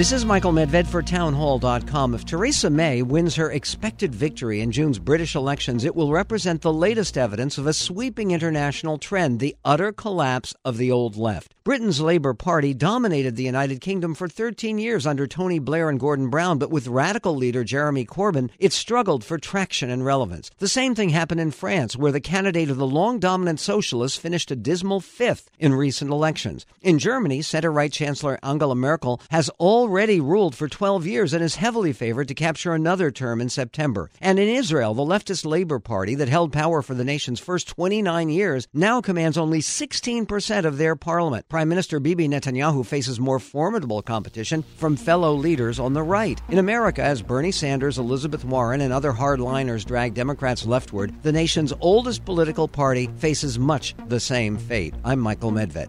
This is Michael Medved for townhall.com. If Theresa May wins her expected victory in June's British elections, it will represent the latest evidence of a sweeping international trend, the utter collapse of the old left. Britain's Labour Party dominated the United Kingdom for 13 years under Tony Blair and Gordon Brown, but with radical leader Jeremy Corbyn, it struggled for traction and relevance. The same thing happened in France, where the candidate of the long dominant socialists finished a dismal fifth in recent elections. In Germany, center right Chancellor Angela Merkel has already ruled for 12 years and is heavily favored to capture another term in September. And in Israel, the leftist Labour Party that held power for the nation's first 29 years now commands only 16% of their parliament. Prime Minister Bibi Netanyahu faces more formidable competition from fellow leaders on the right. In America, as Bernie Sanders, Elizabeth Warren, and other hardliners drag Democrats leftward, the nation's oldest political party faces much the same fate. I'm Michael Medved.